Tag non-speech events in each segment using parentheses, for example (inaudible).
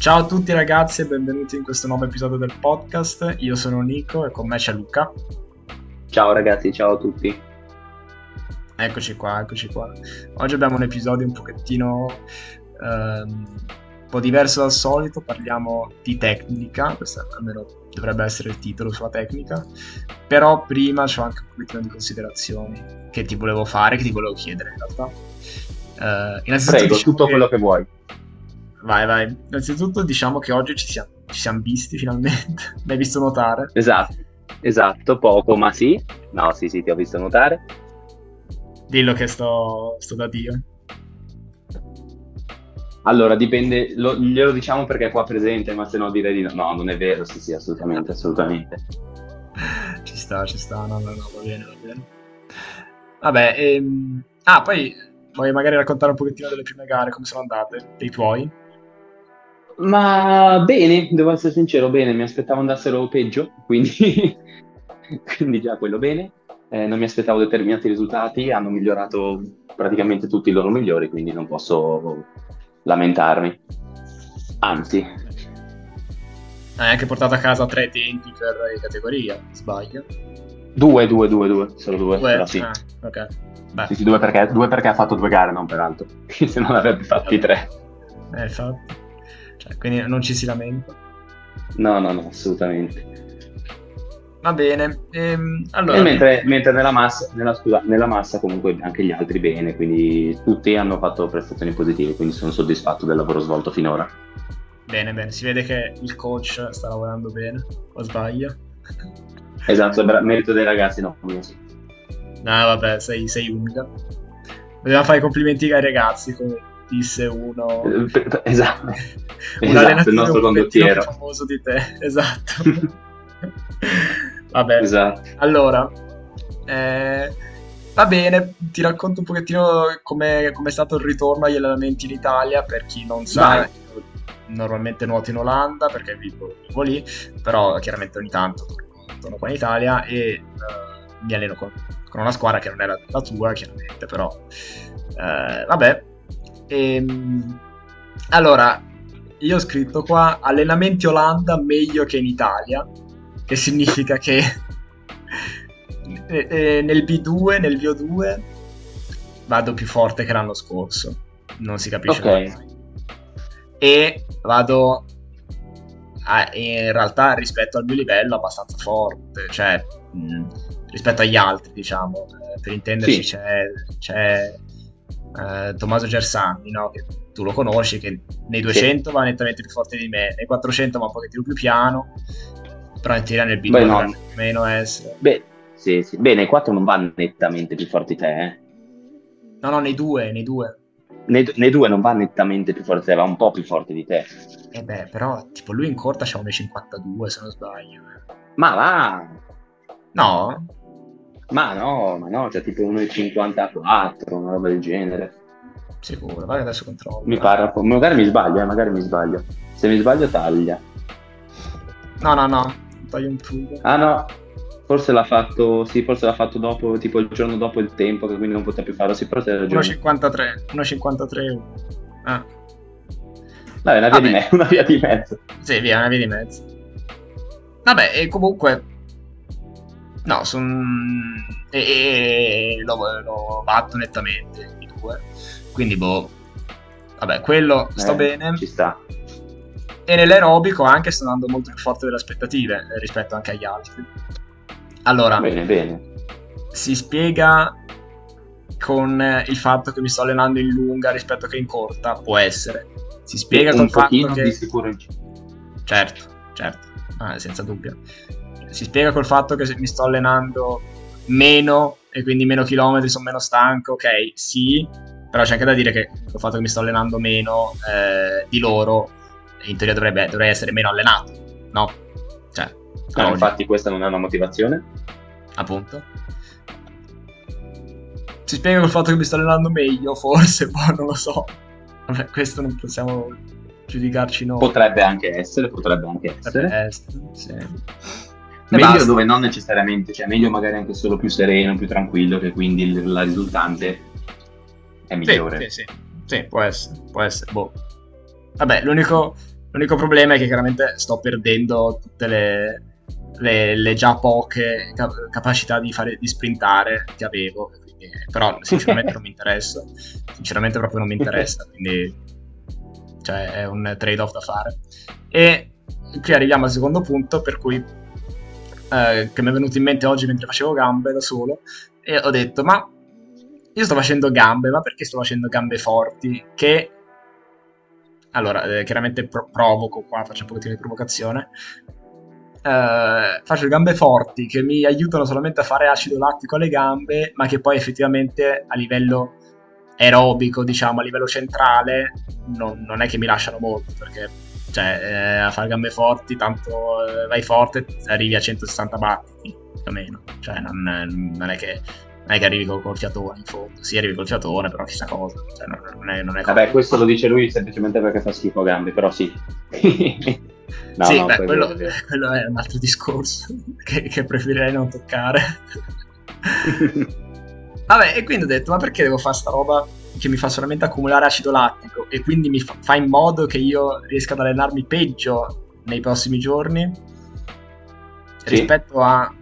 Ciao a tutti ragazzi e benvenuti in questo nuovo episodio del podcast. Io sono Nico e con me c'è Luca. Ciao ragazzi, ciao a tutti. Eccoci qua, eccoci qua. Oggi abbiamo un episodio un pochettino ehm, un po' diverso dal solito, parliamo di tecnica, questo almeno dovrebbe essere il titolo sulla tecnica, però prima c'ho anche un pochettino di considerazioni che ti volevo fare, che ti volevo chiedere in realtà. Innanzitutto Prego, tutto che... quello che vuoi. Vai, vai. Innanzitutto diciamo che oggi ci siamo, ci siamo visti finalmente. (laughs) L'hai visto nuotare? Esatto, esatto, poco, ma sì. No, sì, sì, ti ho visto nuotare. Dillo che sto, sto da Dio. Allora, dipende, lo, glielo diciamo perché è qua presente, ma se no direi di no. No, non è vero, sì, sì, assolutamente, assolutamente. (laughs) ci sta, ci sta, no, no, no, va bene, va bene. Vabbè, ehm... ah, poi vuoi magari raccontare un pochettino delle prime gare, come sono andate, dei tuoi? Ma bene, devo essere sincero, bene, mi aspettavo andassero peggio, quindi, (laughs) quindi già quello bene. Eh, non mi aspettavo determinati risultati, hanno migliorato praticamente tutti i loro migliori, quindi non posso lamentarmi. Anzi. Hai anche portato a casa tre tempi per categoria, sbaglio? Due, due, due, due, solo due, due? però sì. Ah, ok. Beh. Sì, sì, due perché, due perché ha fatto due gare, non per altro. (laughs) Se non avrebbe fatti tre. Eh, infatti. Quindi non ci si lamenta. No, no, no, assolutamente. Va bene. Ehm, allora... Mentre, mentre nella, massa, nella, scusa, nella, massa, comunque anche gli altri bene, quindi tutti hanno fatto prestazioni positive, quindi sono soddisfatto del lavoro svolto finora. Bene, bene, si vede che il coach sta lavorando bene, o sbaglio? Esatto, merito dei ragazzi, no, No, vabbè, sei, sei umida. Dobbiamo fare i complimenti ai ragazzi, come disse uno. Eh, esatto, (laughs) un esatto il nostro condottiero. famoso di te, (laughs) esatto. (laughs) Vabbè, esatto. allora, eh, va bene, ti racconto un pochettino come è stato il ritorno agli allenamenti in Italia, per chi non sa. Normalmente nuoto in Olanda perché vivo, vivo, lì, però chiaramente ogni tanto torno qua in Italia e uh, mi alleno con, con, una squadra che non è la, tua, chiaramente, però uh, vabbè, ehm, allora, io ho scritto qua allenamenti Olanda meglio che in Italia, che significa che (laughs) nel B2, nel VO2 vado più forte che l'anno scorso, non si capisce okay. mai. E vado a, in realtà rispetto al mio livello abbastanza forte, cioè mh, rispetto agli altri, diciamo. Eh, per intenderci sì. c'è, c'è eh, Tommaso Gersani, no? che tu lo conosci, che nei 200 sì. va nettamente più forte di me, nei 400 va un pochettino più piano, però in teoria nel B2 no. meno S. Beh, sì, sì. Beh, nei 4 non va nettamente più forte di te, eh? No, no, nei due, nei due. Nei, nei, due non va nettamente più forte, va un po' più forte di te. Eh beh, però, tipo, lui in corta c'ha un 52 se non sbaglio. Ma va! No? Ma no, ma no, c'è tipo 1,54, una roba del genere. Sicuro, vai adesso controllo. Mi pare, magari mi sbaglio, eh, magari mi sbaglio. Se mi sbaglio taglia. No, no, no, taglia un tubo. Ah no, forse l'ha fatto, sì, forse l'ha fatto dopo, tipo il giorno dopo il tempo, che quindi non poteva più farlo, sì, però c'è ragione. 1,53, 1,53. Ah. Vabbè, una via, Vabbè. Di me- (laughs) una via di mezzo. Sì, via, una via di mezzo. Vabbè, e comunque No, son... e, e lo, lo, batto nettamente i due. Quindi, boh, vabbè, quello sto eh, bene. Ci sta. E nell'aerobico anche sto andando molto più forte delle aspettative eh, rispetto anche agli altri. Allora, bene, bene. Si spiega con il fatto che mi sto allenando in lunga rispetto che in corta? Può essere. Si spiega col fatto che... Di sicuro. Certo, certo, ah, senza dubbio si spiega col fatto che mi sto allenando meno e quindi meno chilometri, sono meno stanco, ok, sì, però c'è anche da dire che col fatto che mi sto allenando meno eh, di loro, in teoria dovrebbe, dovrei essere meno allenato, no? Cioè, ah, infatti questa non è una motivazione. Appunto. Si spiega col fatto che mi sto allenando meglio, forse, (laughs) boh, non lo so. Vabbè, questo non possiamo giudicarci noi. Potrebbe anche essere, potrebbe anche essere. Potrebbe essere, sì meglio basta. dove non necessariamente, cioè meglio magari anche solo più sereno, più tranquillo, che quindi la risultante è migliore. Sì, sì, sì, sì può essere, può essere. Boh. Vabbè, l'unico, L'unico problema è che chiaramente sto perdendo tutte le, le, le già poche cap- capacità di, fare, di sprintare che avevo, quindi, però sinceramente non mi (laughs) interessa, sinceramente proprio non mi interessa, quindi cioè, è un trade-off da fare. E qui arriviamo al secondo punto per cui eh, che mi è venuto in mente oggi mentre facevo gambe da solo e ho detto ma io sto facendo gambe, ma perché sto facendo gambe forti? Che allora, eh, chiaramente pro- provoco qua, faccio un pochettino di provocazione. Eh, faccio gambe forti che mi aiutano solamente a fare acido lattico alle gambe, ma che poi effettivamente a livello aerobico, diciamo, a livello centrale, non, non è che mi lasciano molto, perché cioè, eh, a fare gambe forti, tanto eh, vai forte, arrivi a 160 battiti, più o meno. Cioè, non, non è che non è che arrivi col, col fiatone in fondo, sì arrivi col fiatone, però chissà cosa. Cioè, non, non, è, non è Vabbè, questo lo dice lui semplicemente perché fa schifo a gambe, però sì. (laughs) no, sì, no, beh, quello, quello, (laughs) è un altro discorso (laughs) che, che preferirei non toccare. Vabbè, e quindi ho detto, ma perché devo fare sta roba che mi fa solamente accumulare acido lattico e quindi mi fa, fa in modo che io riesca ad allenarmi peggio nei prossimi giorni sì. rispetto a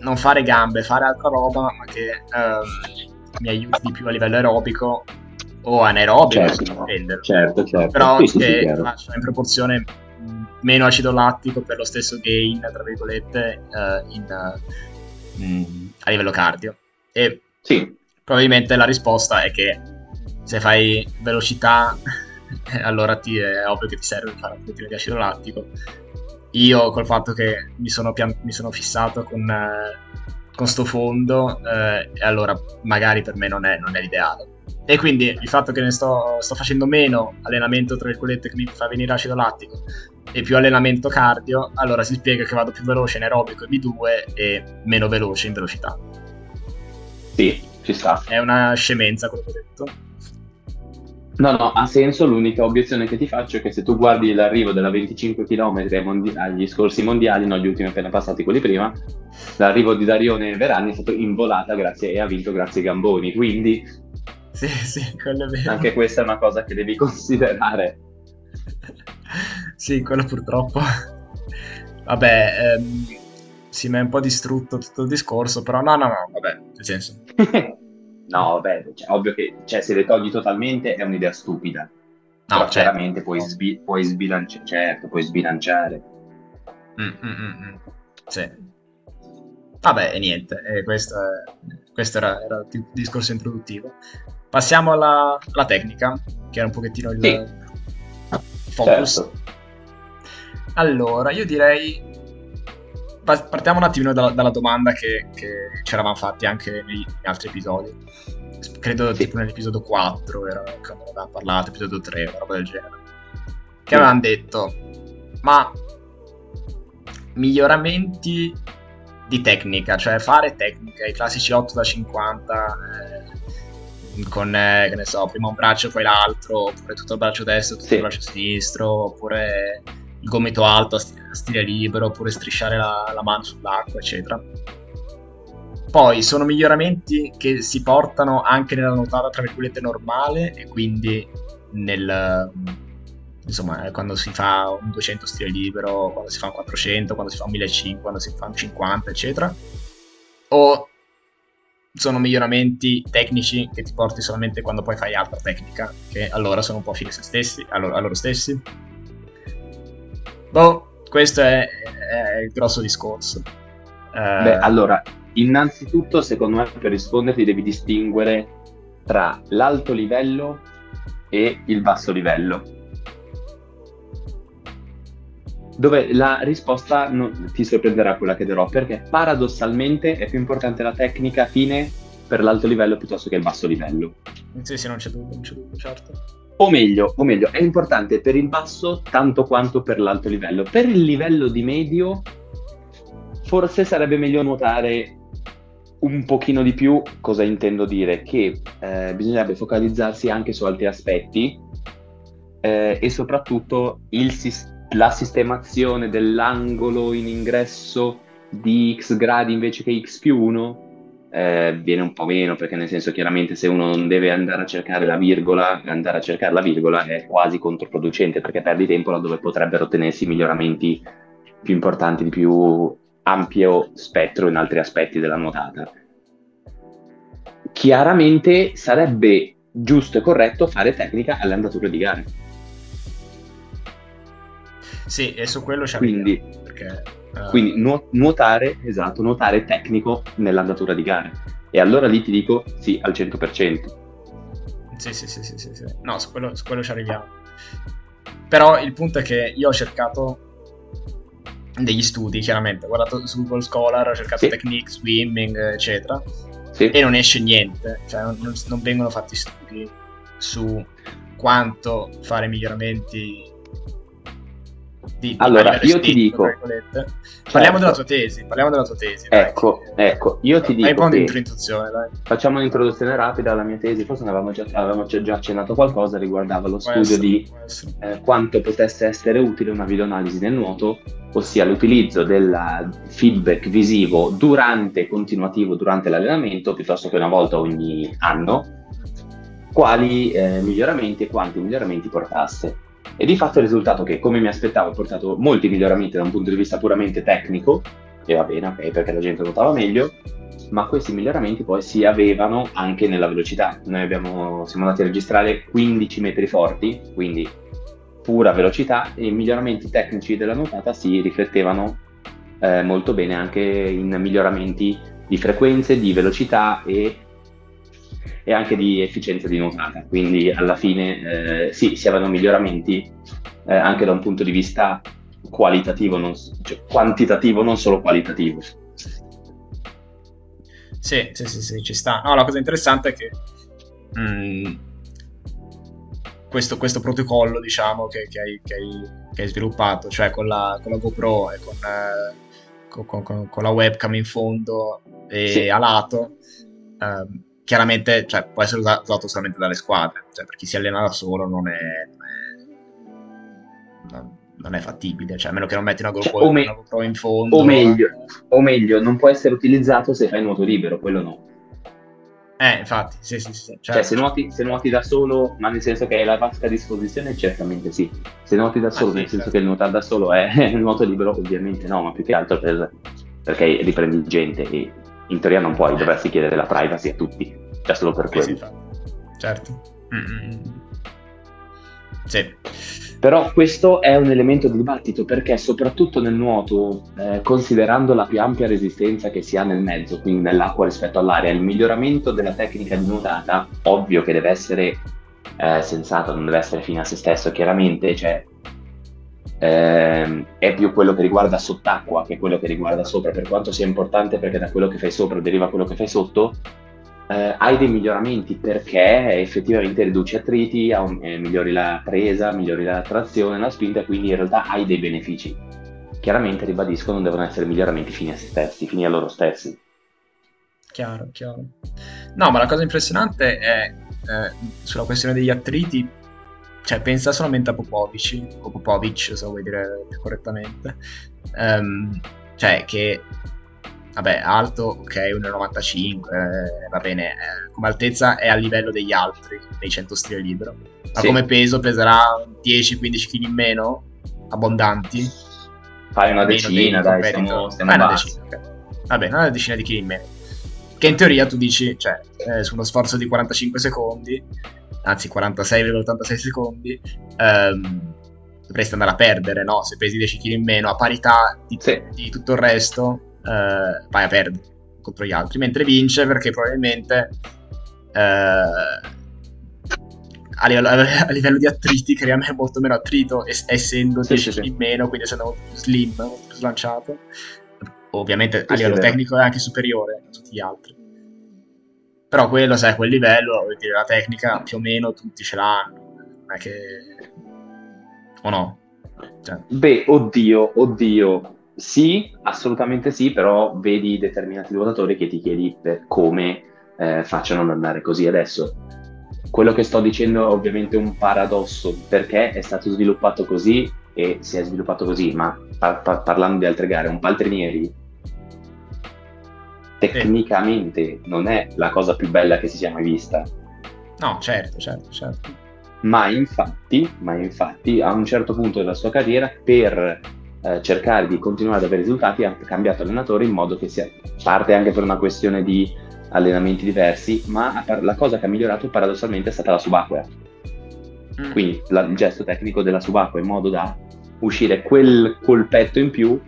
non fare gambe, fare altra roba, ma che ehm, mi aiuti di più a livello aerobico o anaerobico, certo, certo, certo. però sì, che sì, faccia in proporzione meno acido lattico per lo stesso gain, tra virgolette, uh, in, mh, a livello cardio. E sì. Probabilmente la risposta è che se fai velocità, (laughs) allora ti, è ovvio che ti serve fare un pochettino di acido lattico io col fatto che mi sono, pian- mi sono fissato con, eh, con sto fondo, eh, allora magari per me non è, non è, l'ideale. E quindi il fatto che ne sto, sto, facendo meno allenamento, tra virgolette, che mi fa venire acido lattico e più allenamento cardio, allora si spiega che vado più veloce in aerobico in B2 e meno veloce in velocità. Sì, ci sta. È una scemenza quello che ho detto. No, no, ha senso. L'unica obiezione che ti faccio è che se tu guardi l'arrivo della 25 km mondi- agli scorsi mondiali, non gli ultimi appena passati, quelli prima, l'arrivo di Darione Verani è stato in volata grazie, e ha vinto grazie ai Gamboni. Quindi, (laughs) sì, sì, quello è vero. Anche questa è una cosa che devi considerare. sì, quello purtroppo. Vabbè, ehm, si mi è un po' distrutto tutto il discorso, però no, no, no, vabbè, nel senso. (laughs) No, vabbè, cioè, ovvio che cioè, se le togli totalmente è un'idea stupida. No, Però certo. chiaramente puoi, sbi- puoi, sbilanciare, certo, puoi sbilanciare. Mm, mm, mm, mm. Sì. Vabbè, niente, eh, questo, è, questo era, era, il discorso introduttivo. Passiamo alla, alla, tecnica, che era un pochettino il sì. focus. Certo. Allora, io direi partiamo un attimino dalla, dalla domanda che, che, ci eravamo fatti anche negli altri episodi. Credo sì. tipo nell'episodio 4 era quando avevamo parlato, episodio 3, una roba del genere. Che sì. avevano detto, ma miglioramenti di tecnica, cioè fare tecnica, i classici 8 da 50 eh, con, eh, che ne so, prima un braccio poi l'altro, oppure tutto il braccio destro, tutto sì. il braccio sinistro, oppure il gomito alto a stile libero oppure strisciare la, la mano sull'acqua, eccetera. Poi sono miglioramenti che si portano anche nella nuotata tra virgolette normale e quindi nel insomma quando si fa un 200 stile libero, quando si fa un 400, quando si fa un 1500, quando si fa un 50, eccetera. O sono miglioramenti tecnici che ti porti solamente quando poi fai altra tecnica, che allora sono un po' fine a a loro stessi. Boh, questo è, è il grosso discorso. Uh... Beh, allora, innanzitutto, secondo me, per risponderti devi distinguere tra l'alto livello e il basso livello. Dove la risposta non, ti sorprenderà quella che darò, perché paradossalmente è più importante la tecnica fine per l'alto livello piuttosto che il basso livello. Sì, sì, non c'è dubbio, non c'è dubbio, certo. O meglio, o meglio, è importante per il basso tanto quanto per l'alto livello. Per il livello di medio, forse sarebbe meglio nuotare un pochino di più. Cosa intendo dire? Che eh, bisognerebbe focalizzarsi anche su altri aspetti eh, e soprattutto il, la sistemazione dell'angolo in ingresso di x gradi invece che x più 1 eh, viene un po' meno, perché nel senso chiaramente se uno non deve andare a cercare la virgola, andare a cercare la virgola è quasi controproducente, perché perdi tempo laddove potrebbero ottenersi miglioramenti più importanti, di più ampio spettro in altri aspetti della nuotata. Chiaramente sarebbe giusto e corretto fare tecnica alle andature di gare. Sì, e su quello c'è quindi, perché, uh... quindi nu- nuotare, esatto, nuotare tecnico nell'andatura di gare. E allora lì ti dico sì al 100%. Sì, sì, sì, sì, sì, sì. No, su quello, su quello ci arriviamo. Però il punto è che io ho cercato degli studi, chiaramente. Ho guardato su Google Scholar, ho cercato sì. technique, swimming, eccetera. Sì. E non esce niente, cioè non, non, vengono fatti studi su quanto fare miglioramenti di, allora, io ti dico. Parliamo certo. della tua tesi. Parliamo della tua tesi. Ecco, dai. ecco, io ti dico. Introduzione, dai. Facciamo un'introduzione rapida alla mia tesi. Forse ne avevamo già, avevamo già accennato qualcosa. Riguardava lo può studio essere, di eh, quanto potesse essere utile una videoanalisi nel nuoto, ossia l'utilizzo del feedback visivo durante, continuativo durante l'allenamento, piuttosto che una volta ogni anno. Quali eh, miglioramenti e quanti miglioramenti portasse. E di fatto il risultato che, come mi aspettavo, ha portato molti miglioramenti da un punto di vista puramente tecnico, e va bene, ok, perché la gente notava meglio, ma questi miglioramenti poi si avevano anche nella velocità. Noi abbiamo, siamo andati a registrare 15 metri forti, quindi pura velocità, e i miglioramenti tecnici della nuotata si riflettevano eh, molto bene anche in miglioramenti di frequenze, di velocità e e anche di efficienza di nuotata. Quindi alla fine eh, sì, si avevano miglioramenti eh, anche da un punto di vista qualitativo, non, cioè, quantitativo, non solo qualitativo. Sì, sì, sì, sì, ci sta. No, la cosa interessante è che mh, mm, questo, questo, protocollo, diciamo, che, che, hai, che, hai, che, hai, sviluppato, cioè con la, con la GoPro e con, eh, con, con, con, la webcam in fondo e sì. a lato, eh, chiaramente cioè, può essere usato solamente dalle squadre, cioè, per chi si allena da solo non è, non è, non è fattibile, cioè, a meno che non metti una GoPro, cioè, me- una GoPro in fondo. O meglio, o meglio, non può essere utilizzato se fai nuoto libero, quello no. Eh, infatti, sì, sì, sì. Certo. Cioè, se nuoti, se nuoti, da solo, ma nel senso che hai la vasca a disposizione, certamente sì. Se nuoti da ah, solo, ah, sì, nel senso certo. che il nuotare da solo è (laughs) il nuoto libero, ovviamente no, ma più che altro per, perché riprendi gente e in teoria non puoi, eh. dovresti chiedere la privacy a tutti già solo per quello. Sì, certo. Mm-hmm. Sì. Però questo è un elemento di dibattito perché soprattutto nel nuoto, eh, considerando la più ampia resistenza che si ha nel mezzo, quindi nell'acqua rispetto all'aria, il miglioramento della tecnica di nuotata, ovvio che deve essere eh, sensato, non deve essere fine a se stesso, chiaramente, cioè, eh, è più quello che riguarda sott'acqua che quello che riguarda sopra, per quanto sia importante perché da quello che fai sopra deriva quello che fai sotto, eh, hai dei miglioramenti perché effettivamente riduci attriti, eh, migliori la presa, migliori la trazione, la spinta, quindi in realtà hai dei benefici. Chiaramente, ribadisco, non devono essere miglioramenti fini a se stessi, fini a loro stessi. Chiaro, chiaro. No, ma la cosa impressionante è eh, sulla questione degli attriti, cioè pensa solamente a Popovic, o Popovic, se vuoi dire correttamente, um, cioè che vabbè, alto, ok, 1,95, eh, va bene, eh, come altezza è a livello degli altri, dei 100 stile libero, ma sì. come peso peserà 10-15 kg in meno, abbondanti. Fai una decina, dai, stiamo, stiamo Fai una decina, okay. Va bene, una decina di chili in meno. Che in teoria tu dici, cioè, eh, su uno sforzo di 45 secondi, anzi 46,86 secondi, ehm, dovresti andare a perdere, no? Se pesi 10 kg in meno a parità di, sì. di tutto il resto, eh, vai a perdere contro gli altri, mentre vince perché probabilmente eh, a, livello, (laughs) a, livello, di attriti crea molto meno attrito, essendo sì, sì, sì. in meno, quindi essendo più slim, molto più slanciato. Ovviamente a livello tecnico è anche superiore a tutti gli altri. Però quello, sai, quel livello, vuol dire, la tecnica più o meno tutti ce l'hanno. Non è che... O no? Cioè... Beh, oddio, oddio sì, assolutamente sì, però vedi determinati nuotatori che ti chiedi per come eh, facciano ad andare così adesso. Quello che sto dicendo è ovviamente un paradosso, perché è stato sviluppato così e si è sviluppato così, ma par- par- parlando di altre gare, un Paltrinieri tecnicamente non è la cosa più bella che si sia mai vista. No, certo, certo, certo. Ma infatti, ma infatti a un certo punto della sua carriera, per eh, cercare di continuare ad avere risultati, ha cambiato allenatore in modo che sia parte anche per una questione di allenamenti diversi, ma la cosa che ha migliorato paradossalmente è stata la subacquea. Mm. Quindi la, il gesto tecnico della subacquea in modo da uscire quel colpetto in più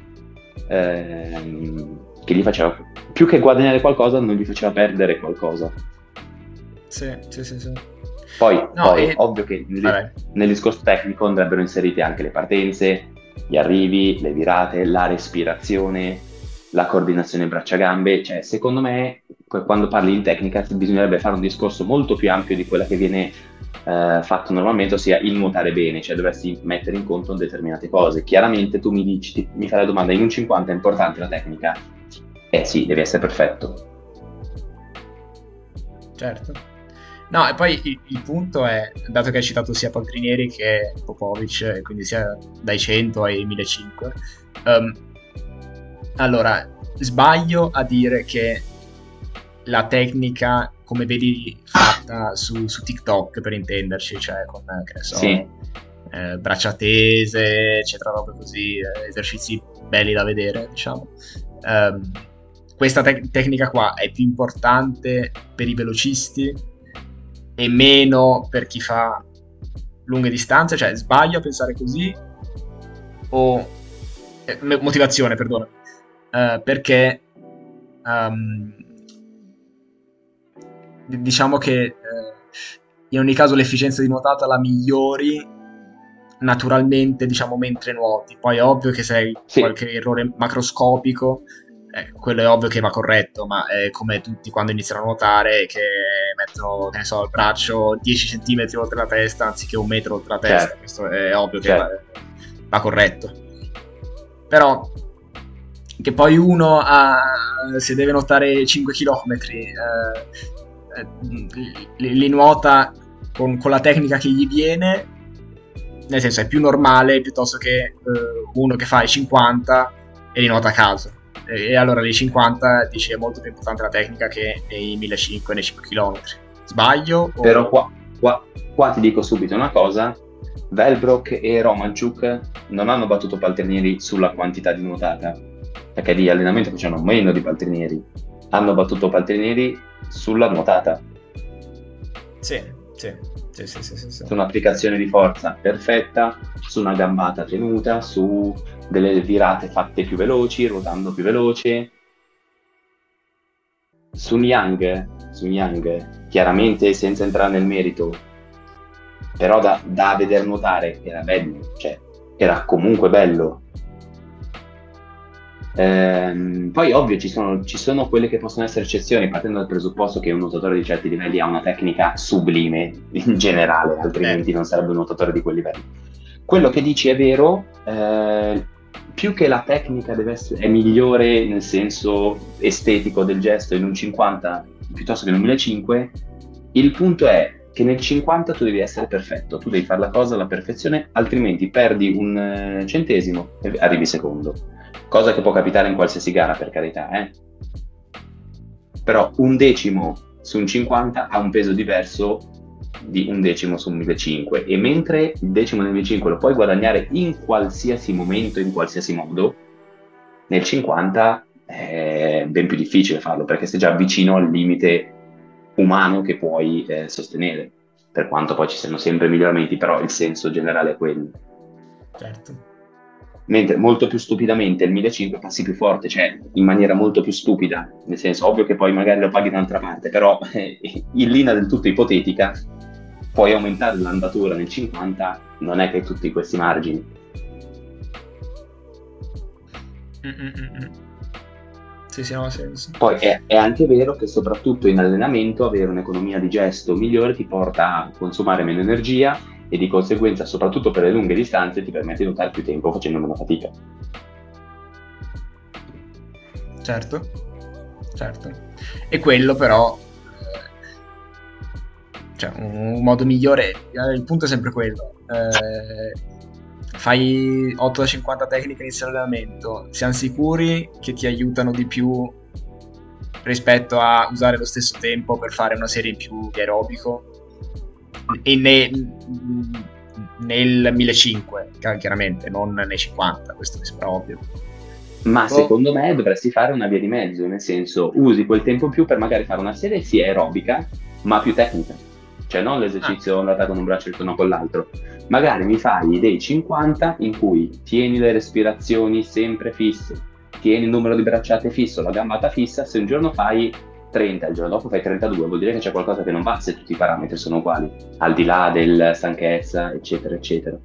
ehm, che gli faceva più che guadagnare qualcosa, non gli faceva perdere qualcosa. Sì, sì, sì. sì. Poi, no, poi e... ovvio che nel, nel, discorso tecnico andrebbero inserite anche le partenze, gli arrivi, le virate, la respirazione, la coordinazione braccia-gambe. Cioè, secondo me, quando parli in tecnica, bisognerebbe fare un discorso molto più ampio di quella che viene eh, fatto normalmente, ossia il nuotare bene, cioè dovresti mettere in conto determinate cose. Chiaramente tu mi dici, ti, mi fai la domanda, in un 50 è importante la tecnica? Eh sì, devi essere perfetto. Certo. No, e poi il, il, punto è, dato che hai citato sia Paltrinieri che Popovic, quindi sia dai 100 ai 1500, um, allora sbaglio a dire che la tecnica, come vedi fatta su, su TikTok per intenderci, cioè con, che ne so, sì. eh, braccia tese, eccetera, robe così, eh, esercizi belli da vedere, diciamo. Um, questa te- tecnica qua è più importante per i velocisti e meno per chi fa lunghe distanze? Cioè, sbaglio a pensare così? O... Eh, motivazione, perdono. Uh, perché... Um, diciamo che uh, in ogni caso l'efficienza di nuotata la migliori naturalmente, diciamo, mentre nuoti. Poi è ovvio che se hai sì. qualche errore macroscopico eh, quello è ovvio che va corretto, ma è come tutti quando iniziano a nuotare che mettono, che so, il braccio 10 cm oltre la testa anziché un metro oltre la testa, certo. questo è ovvio certo. che va, va, corretto. Però che poi uno ha, se deve nuotare 5 km eh, eh, li, li, nuota con, con, la tecnica che gli viene, nel senso è più normale piuttosto che eh, uno che fa i 50 e li nuota a caso e allora nei 50 dice è molto più importante la tecnica che nei 1500 nei 5 km. Sbaglio? O... Però qua, qua, qua, ti dico subito una cosa, Velbrock e Romanchuk non hanno battuto Paltrinieri sulla quantità di nuotata, perché di allenamento facevano meno di Paltrinieri, hanno battuto Paltrinieri sulla nuotata. Sì, sì. Sì, sì, sì, sì, Su un'applicazione di forza perfetta, su una gambata tenuta, su delle virate fatte più veloci, ruotando più veloce. Su Yang, su Yang, chiaramente senza entrare nel merito, però da, da veder nuotare era bello, cioè era comunque bello. Ehm, poi ovvio ci sono, ci sono, quelle che possono essere eccezioni partendo dal presupposto che un nuotatore di certi livelli ha una tecnica sublime in generale, altrimenti eh. non sarebbe un nuotatore di quei livelli. Quello che dici è vero, eh, più che la tecnica deve essere, è migliore nel senso estetico del gesto in un 50 piuttosto che in un 1005, il punto è che nel 50 tu devi essere perfetto, tu devi fare la cosa alla perfezione, altrimenti perdi un eh, centesimo e arrivi secondo. Cosa che può capitare in qualsiasi gara, per carità, eh? Però un decimo su un 50 ha un peso diverso di un decimo su un 1500 e mentre il decimo nel 1500 lo puoi guadagnare in qualsiasi momento, in qualsiasi modo, nel 50 è ben più difficile farlo perché sei già vicino al limite umano che puoi eh, sostenere, per quanto poi ci siano sempre miglioramenti, però il senso generale è quello. Certo. Mentre molto più stupidamente il 1500 passi più forte, cioè in maniera molto più stupida, nel senso ovvio che poi magari lo paghi da un'altra parte, però eh, in linea del tutto ipotetica puoi aumentare l'andatura nel 50, non è che hai tutti questi margini. Mm-mm-mm. Sì, sì, no, senso. Poi è, è, anche vero che soprattutto in allenamento avere un'economia di gesto migliore ti porta a consumare meno energia e di conseguenza, soprattutto per le lunghe distanze, ti permette di nuotare più tempo facendo meno fatica. Certo, certo. E quello però, eh, cioè un modo migliore, eh, il punto è sempre quello. Eh, fai 8 da 50 tecniche inizio allenamento, siamo sicuri che ti aiutano di più rispetto a usare lo stesso tempo per fare una serie in più di aerobico ne, nel 1500 chiaramente non nei 50 questo mi sembra ovvio ma oh. secondo me dovresti fare una via di mezzo nel senso usi quel tempo in più per magari fare una serie sia aerobica ma più tecnica cioè non l'esercizio ah. andata con un braccio e il tono con l'altro magari mi fai dei 50 in cui tieni le respirazioni sempre fisse tieni il numero di bracciate fisso, la gambata fissa, se un giorno fai 30, il giorno dopo fai 32, vuol dire che c'è qualcosa che non va se tutti i parametri sono uguali, al di là della stanchezza, eccetera, eccetera.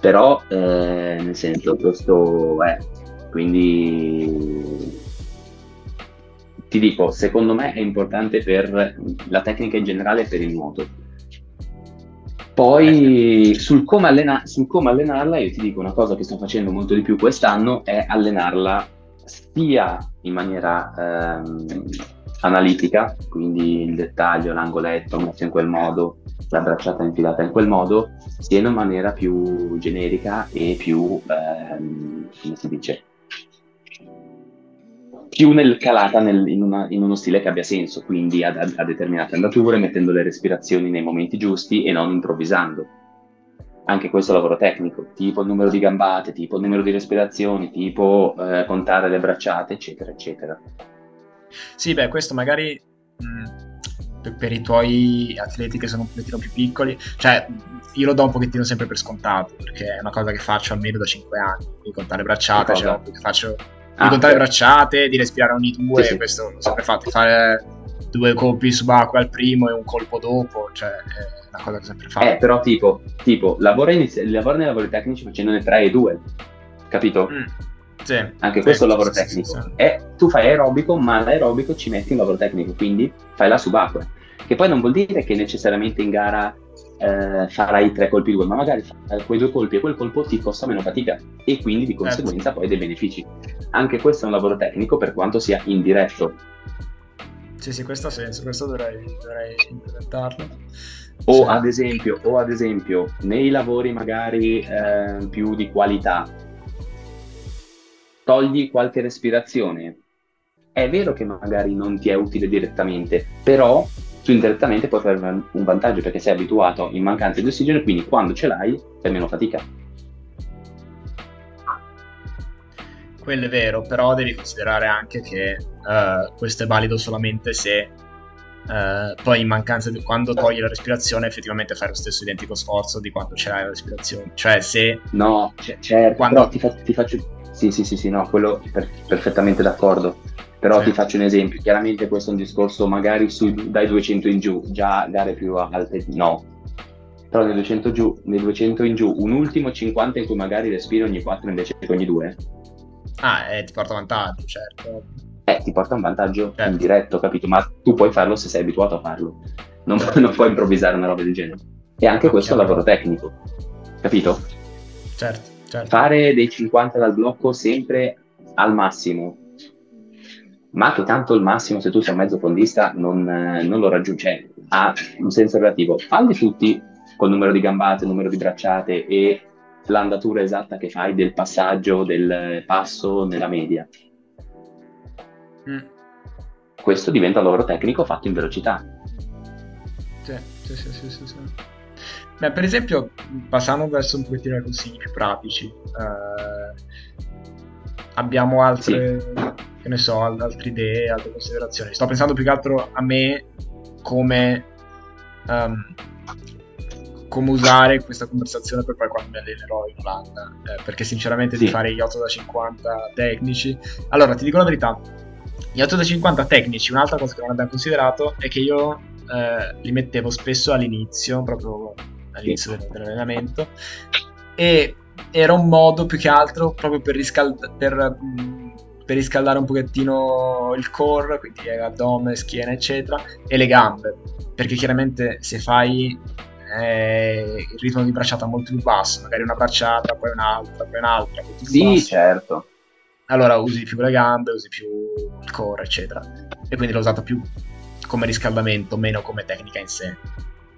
Però, eh, nel senso, questo è, quindi ti dico, secondo me è importante per la tecnica in generale e per il nuoto poi sul come, allena- sul come, allenarla, io ti dico una cosa che sto facendo molto di più quest'anno, è allenarla sia in maniera ehm, analitica, quindi il dettaglio, l'angoletto messo in quel modo, la bracciata infilata in quel modo, sia in maniera più generica e più, ehm, come si dice, più nel calata nel, in, una, in, uno stile che abbia senso, quindi a, a, determinate andature, mettendo le respirazioni nei momenti giusti e non improvvisando. Anche questo lavoro tecnico, tipo il numero di gambate, tipo il numero di respirazioni, tipo eh, contare le bracciate, eccetera, eccetera. Sì, beh, questo magari mh, per, per, i tuoi atleti che sono un pochettino più piccoli, cioè io lo do un pochettino sempre per scontato, perché è una cosa che faccio almeno da 5 anni, quindi contare bracciate, cioè, faccio di ah, contare le bracciate, di respirare ogni due, sì, questo l'ho sempre fatto, fare due colpi subacquei al primo e un colpo dopo, cioè è una cosa che ho sempre fatto. Eh, però tipo, tipo lavora, inizi- lavora nei lavori tecnici facendone 3 e 2, capito? Mm. Sì, Anche sì, questo è un lavoro tecnico. Sì, e tu fai aerobico, ma l'aerobico ci metti un lavoro tecnico, quindi fai la subacquea. Che poi non vuol dire che necessariamente in gara eh, farai tre colpi due, ma magari quei due colpi e quel colpo ti costa meno fatica e quindi di certo. conseguenza poi dei benefici. Anche questo è un lavoro tecnico per quanto sia indiretto. Sì, sì, questo ha senso, questo dovrei, dovrei implementarlo. O, sì. ad esempio, o ad esempio, nei lavori magari eh, più di qualità, togli qualche respirazione. È vero che magari non ti è utile direttamente, però tu indirettamente puoi fare un vantaggio perché sei abituato in mancanza di ossigeno, quindi quando ce l'hai fai meno fatica. Quello è vero, però devi considerare anche che uh, questo è valido solamente se uh, poi in mancanza di quando togli la respirazione effettivamente fai lo stesso identico sforzo di quando ce l'hai la respirazione. Cioè se... No, c- certo, quando... ti, fa- ti faccio... Sì, sì, sì, sì, no, quello per- perfettamente d'accordo però sì. ti faccio un esempio, chiaramente questo è un discorso magari sui, dai 200 in giù, già gare più alte no, però nei 200, giù, nei 200 in giù un ultimo 50 in cui magari respiri ogni 4 invece che ogni 2. Ah, eh, ti porta vantaggio, certo. Eh, ti porta un vantaggio certo. indiretto, capito? Ma tu puoi farlo se sei abituato a farlo, non, (laughs) non puoi improvvisare una roba del genere. E anche questo è un lavoro tecnico, capito? Certo, certo. Fare dei 50 dal blocco sempre al massimo, ma che tanto il massimo se tu sei un mezzo fondista non, eh, non lo raggiunge, ha un senso relativo. Falli tutti col numero di gambate, il numero di bracciate e l'andatura esatta che fai del passaggio del passo nella media. Mm. Questo diventa un lavoro tecnico fatto in velocità. Sì, sì, sì, sì, sì, sì. Beh, per esempio, passando verso un pochettino i consigli più pratici, eh, abbiamo altre, sì. che ne so, altre idee, altre considerazioni. Sto pensando più che altro a me come, um, come usare questa conversazione per poi quando mi allenerò in Olanda, eh, perché sinceramente sì. di fare gli 8 da 50 tecnici... Allora, ti dico la verità, gli 8 da 50 tecnici, un'altra cosa che non abbiamo considerato è che io eh, li mettevo spesso all'inizio, proprio all'inizio sì. dell'allenamento, e era un modo più che altro proprio per, riscald- per, mm, per riscaldare un pochettino il core, quindi addome, schiena, eccetera, e le gambe. Perché chiaramente se fai eh, il ritmo di bracciata molto più basso, magari una bracciata, poi un'altra, poi un'altra. Poi sì, basso, certo. Allora usi più le gambe, usi più il core, eccetera. E quindi l'ho usato più come riscaldamento, meno come tecnica in sé.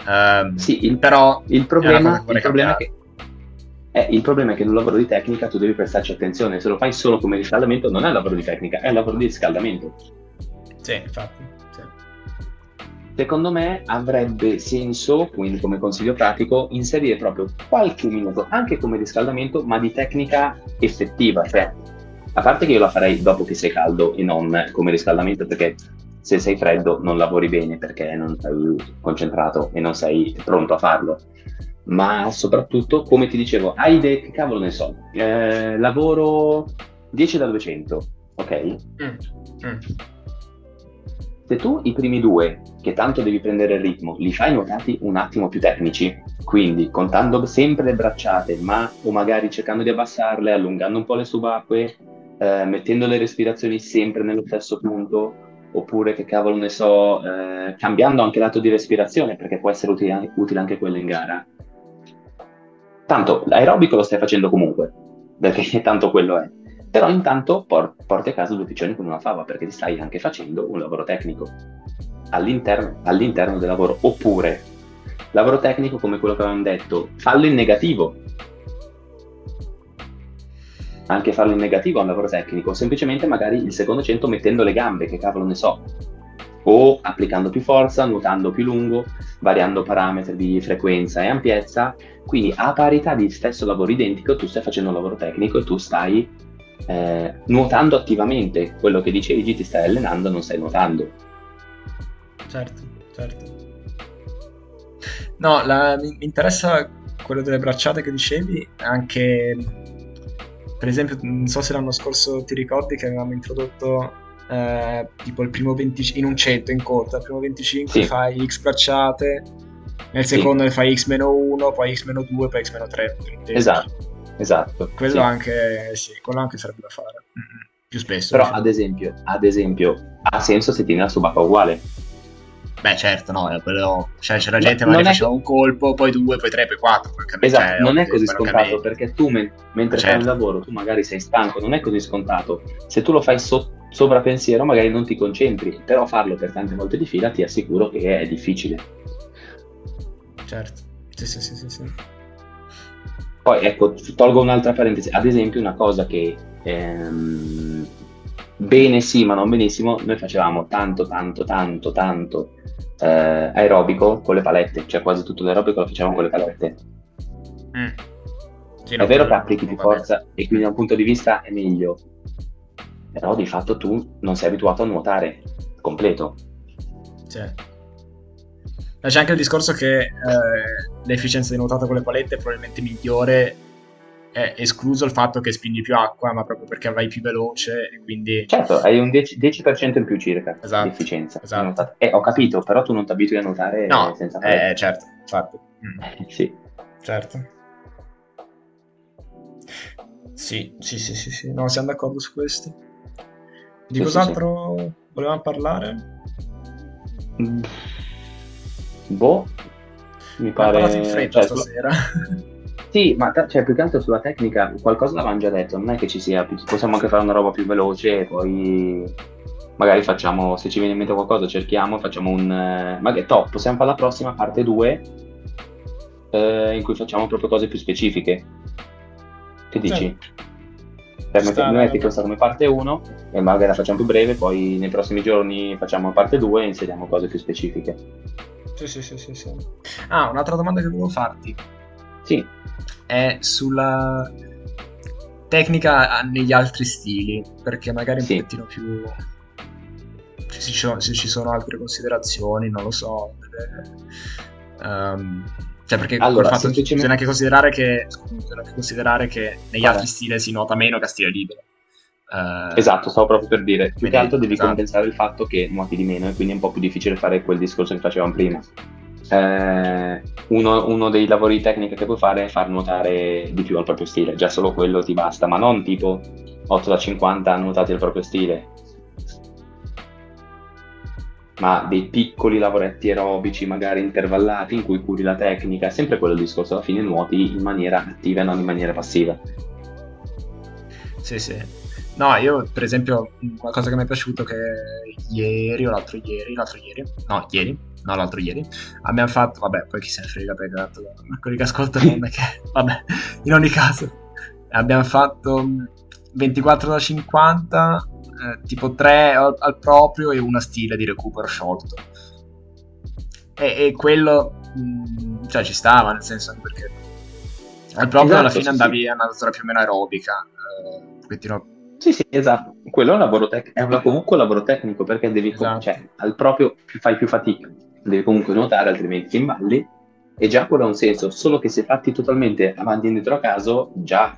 Um, sì, il, però il problema, il problema è che eh, il problema è che in un lavoro di tecnica tu devi prestarci attenzione, se lo fai solo come riscaldamento non è un lavoro di tecnica, è un lavoro di riscaldamento. Sì, infatti. Sì. Secondo me avrebbe senso, quindi come consiglio pratico, inserire proprio qualche minuto, anche come riscaldamento, ma di tecnica effettiva. Cioè, a parte che io la farei dopo che sei caldo e non come riscaldamento, perché se sei freddo non lavori bene perché non sei concentrato e non sei pronto a farlo. Ma soprattutto, come ti dicevo, hai idee, che cavolo ne so, eh, lavoro 10 da 200, ok? Mm. Mm. Se tu i primi due, che tanto devi prendere il ritmo, li fai nuotati un attimo più tecnici, quindi contando sempre le bracciate, ma o magari cercando di abbassarle, allungando un po' le subacquee, eh, mettendo le respirazioni sempre nello stesso punto, oppure che cavolo ne so, eh, cambiando anche lato di respirazione, perché può essere utile, utile anche quello in gara. Tanto l'aerobico lo stai facendo comunque, perché (laughs) tanto quello è però intanto por- porti a casa due piccioni con una fava perché ti stai anche facendo un lavoro tecnico all'interno, all'interno del lavoro. Oppure lavoro tecnico come quello che avevamo detto, fallo in negativo. Anche farlo in negativo è un lavoro tecnico, semplicemente magari il secondo cento mettendo le gambe, che cavolo ne so, o applicando più forza, nuotando più lungo, variando parametri di frequenza e ampiezza. Quindi a parità di stesso lavoro identico, tu stai facendo un lavoro tecnico e tu stai eh, nuotando attivamente, quello che dicevi ti stai allenando, non stai nuotando. Certo, certo. No, la, mi interessa quello delle bracciate che dicevi, anche per esempio, non so se l'anno scorso ti ricordi che avevamo introdotto eh, tipo il primo 25 in un 100 in corta, il primo 25 sì. fai X bracciate, nel secondo sì. ne fai X-1, poi X-2, poi X-3. Esatto esatto. Quello, sì. Anche, sì, quello anche sarebbe da fare. Mm-hmm. Più spesso. Però, ad esempio, ad esempio, ha senso se tieni la subacquea uguale. Beh, certo, no, quello... cioè, c'era gente che magari faceva che... un colpo, poi due, poi tre, poi quattro. Esatto, cioè, non è così scontato perché tu, men- mentre certo. fai il lavoro, tu magari sei stanco, non è così scontato. Se tu lo fai so- sopra pensiero, magari non ti concentri, però farlo per tante volte di fila ti assicuro che è difficile. Certo, sì, sì, sì, sì. sì. Poi ecco, tolgo un'altra parentesi, ad esempio una cosa che ehm, bene sì ma non benissimo, noi facevamo tanto tanto tanto tanto eh, aerobico con le palette, cioè quasi tutto l'aerobico lo facevamo con le palette. Mm. Sì, è vero che applichi più forza e quindi da un punto di vista è meglio, però di fatto tu non sei abituato a nuotare completo. Sì. C'è anche il discorso che eh, l'efficienza di nuotata con le palette è probabilmente migliore, è escluso il fatto che spingi più acqua, ma proprio perché vai più veloce e quindi... Certo, hai un 10%, 10% in più circa esatto, di efficienza. Esatto. Eh, ho capito, però tu non ti abitui a nuotare no, senza palette. Eh, certo, infatti. Mm. Eh, (laughs) sì. Certo. Sì, sì, sì, sì, sì, no, siamo d'accordo su questo. Di sì, cos'altro sì, sì. volevamo parlare? Boh, mi pare... in fretta cioè, stasera. (laughs) Sì, ma t- cioè, più che altro sulla tecnica qualcosa l'avevamo già detto, non è che ci sia, possiamo anche fare una roba più veloce e poi magari facciamo, se ci viene in mente qualcosa cerchiamo, facciamo un... Eh, magari top, possiamo fare la prossima parte 2 eh, in cui facciamo proprio cose più specifiche. Che dici? Per Sta, metti questa come parte 1 e magari la facciamo più breve, poi nei prossimi giorni facciamo parte 2 e inseriamo cose più specifiche. Sì, sì, sì, sì, sì. Ah, un'altra domanda che volevo farti. Sì. È sulla tecnica negli altri stili, perché magari un sì. pochettino più... Se ci, sono, se ci sono altre considerazioni, non lo so. Um, cioè, perché allora, semplicemente... bisogna, anche considerare che, bisogna anche considerare che negli Vabbè. altri stili si nota meno che a stile libero. Uh, esatto, stavo proprio per dire. Più che altro devi esatto. compensare il fatto che nuoti di meno e quindi è un po' più difficile fare quel discorso che facevamo prima. Eh, uno, uno, dei lavori di tecnica che puoi fare è far nuotare di più al proprio stile, già solo quello ti basta, ma non tipo 8 da 50 nuotati al proprio stile, ma dei piccoli lavoretti aerobici, magari intervallati, in cui curi la tecnica, sempre quello il discorso, alla fine nuoti in maniera attiva e non in maniera passiva. Sì, sì. No, io per esempio una cosa che mi è piaciuto che ieri o l'altro ieri, l'altro ieri, no, ieri, no, l'altro ieri, abbiamo fatto, vabbè, poi chi se ne frega perché tanto quelli che ascoltano non è che, (laughs) vabbè, in ogni caso, abbiamo fatto 24 da 50 eh, tipo tre al, al, proprio e una stile di recupero sciolto. E, e quello, mh, mm, cioè ci stava, nel senso perché al proprio esatto, alla fine sì, andavi sì. a una natura più o meno aerobica, eh, un pochettino sì, sì, esatto. Quello è un lavoro tecnico, è un, comunque un lavoro tecnico perché devi, esatto. cioè, al proprio fai più fatica, devi comunque nuotare, altrimenti ti imballi. E già quello ha un senso, solo che se fatti totalmente avanti e indietro a caso, già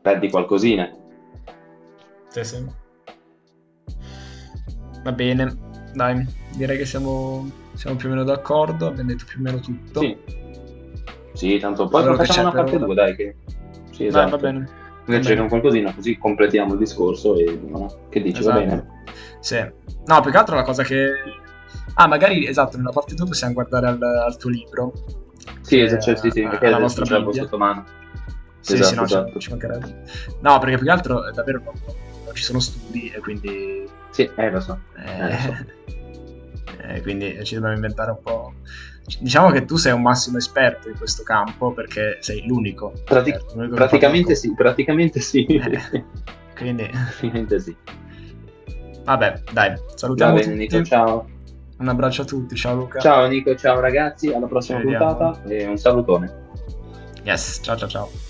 perdi qualcosina. Sì, sì. Va bene, dai, direi che siamo, siamo più o meno d'accordo, abbiamo detto più o meno tutto. Sì, sì tanto poi allora facciamo una parte 2, dai, che... Sì, esatto. Dai, va bene. Noi cerchiamo qualcosina così completiamo il discorso e no? che dici, esatto. va bene? Sì. No, più che altro la cosa che... Ah, magari, esatto, nella parte 2 possiamo guardare al, al tuo libro. Sì, esatto, cioè, sì, sì, perché la vostra Bibbia. sotto mano. Sì, esatto, sì, no, esatto. ci mancherebbe. No, perché più che altro eh, davvero non, non, ci sono studi e quindi... Sì, eh, lo so. Eh, eh, lo so. (laughs) eh, quindi ci dobbiamo inventare un po'... Diciamo che tu sei un massimo esperto in questo campo perché sei l'unico. Prati- certo, l'unico praticamente sì, praticamente sì. Eh, (laughs) quindi... Praticamente sì. Vabbè, dai, salutiamo bene, tutti. Nico, ciao. Un abbraccio a tutti, ciao Luca. Ciao Nico, ciao ragazzi, alla prossima puntata e un salutone. Yes, ciao ciao ciao.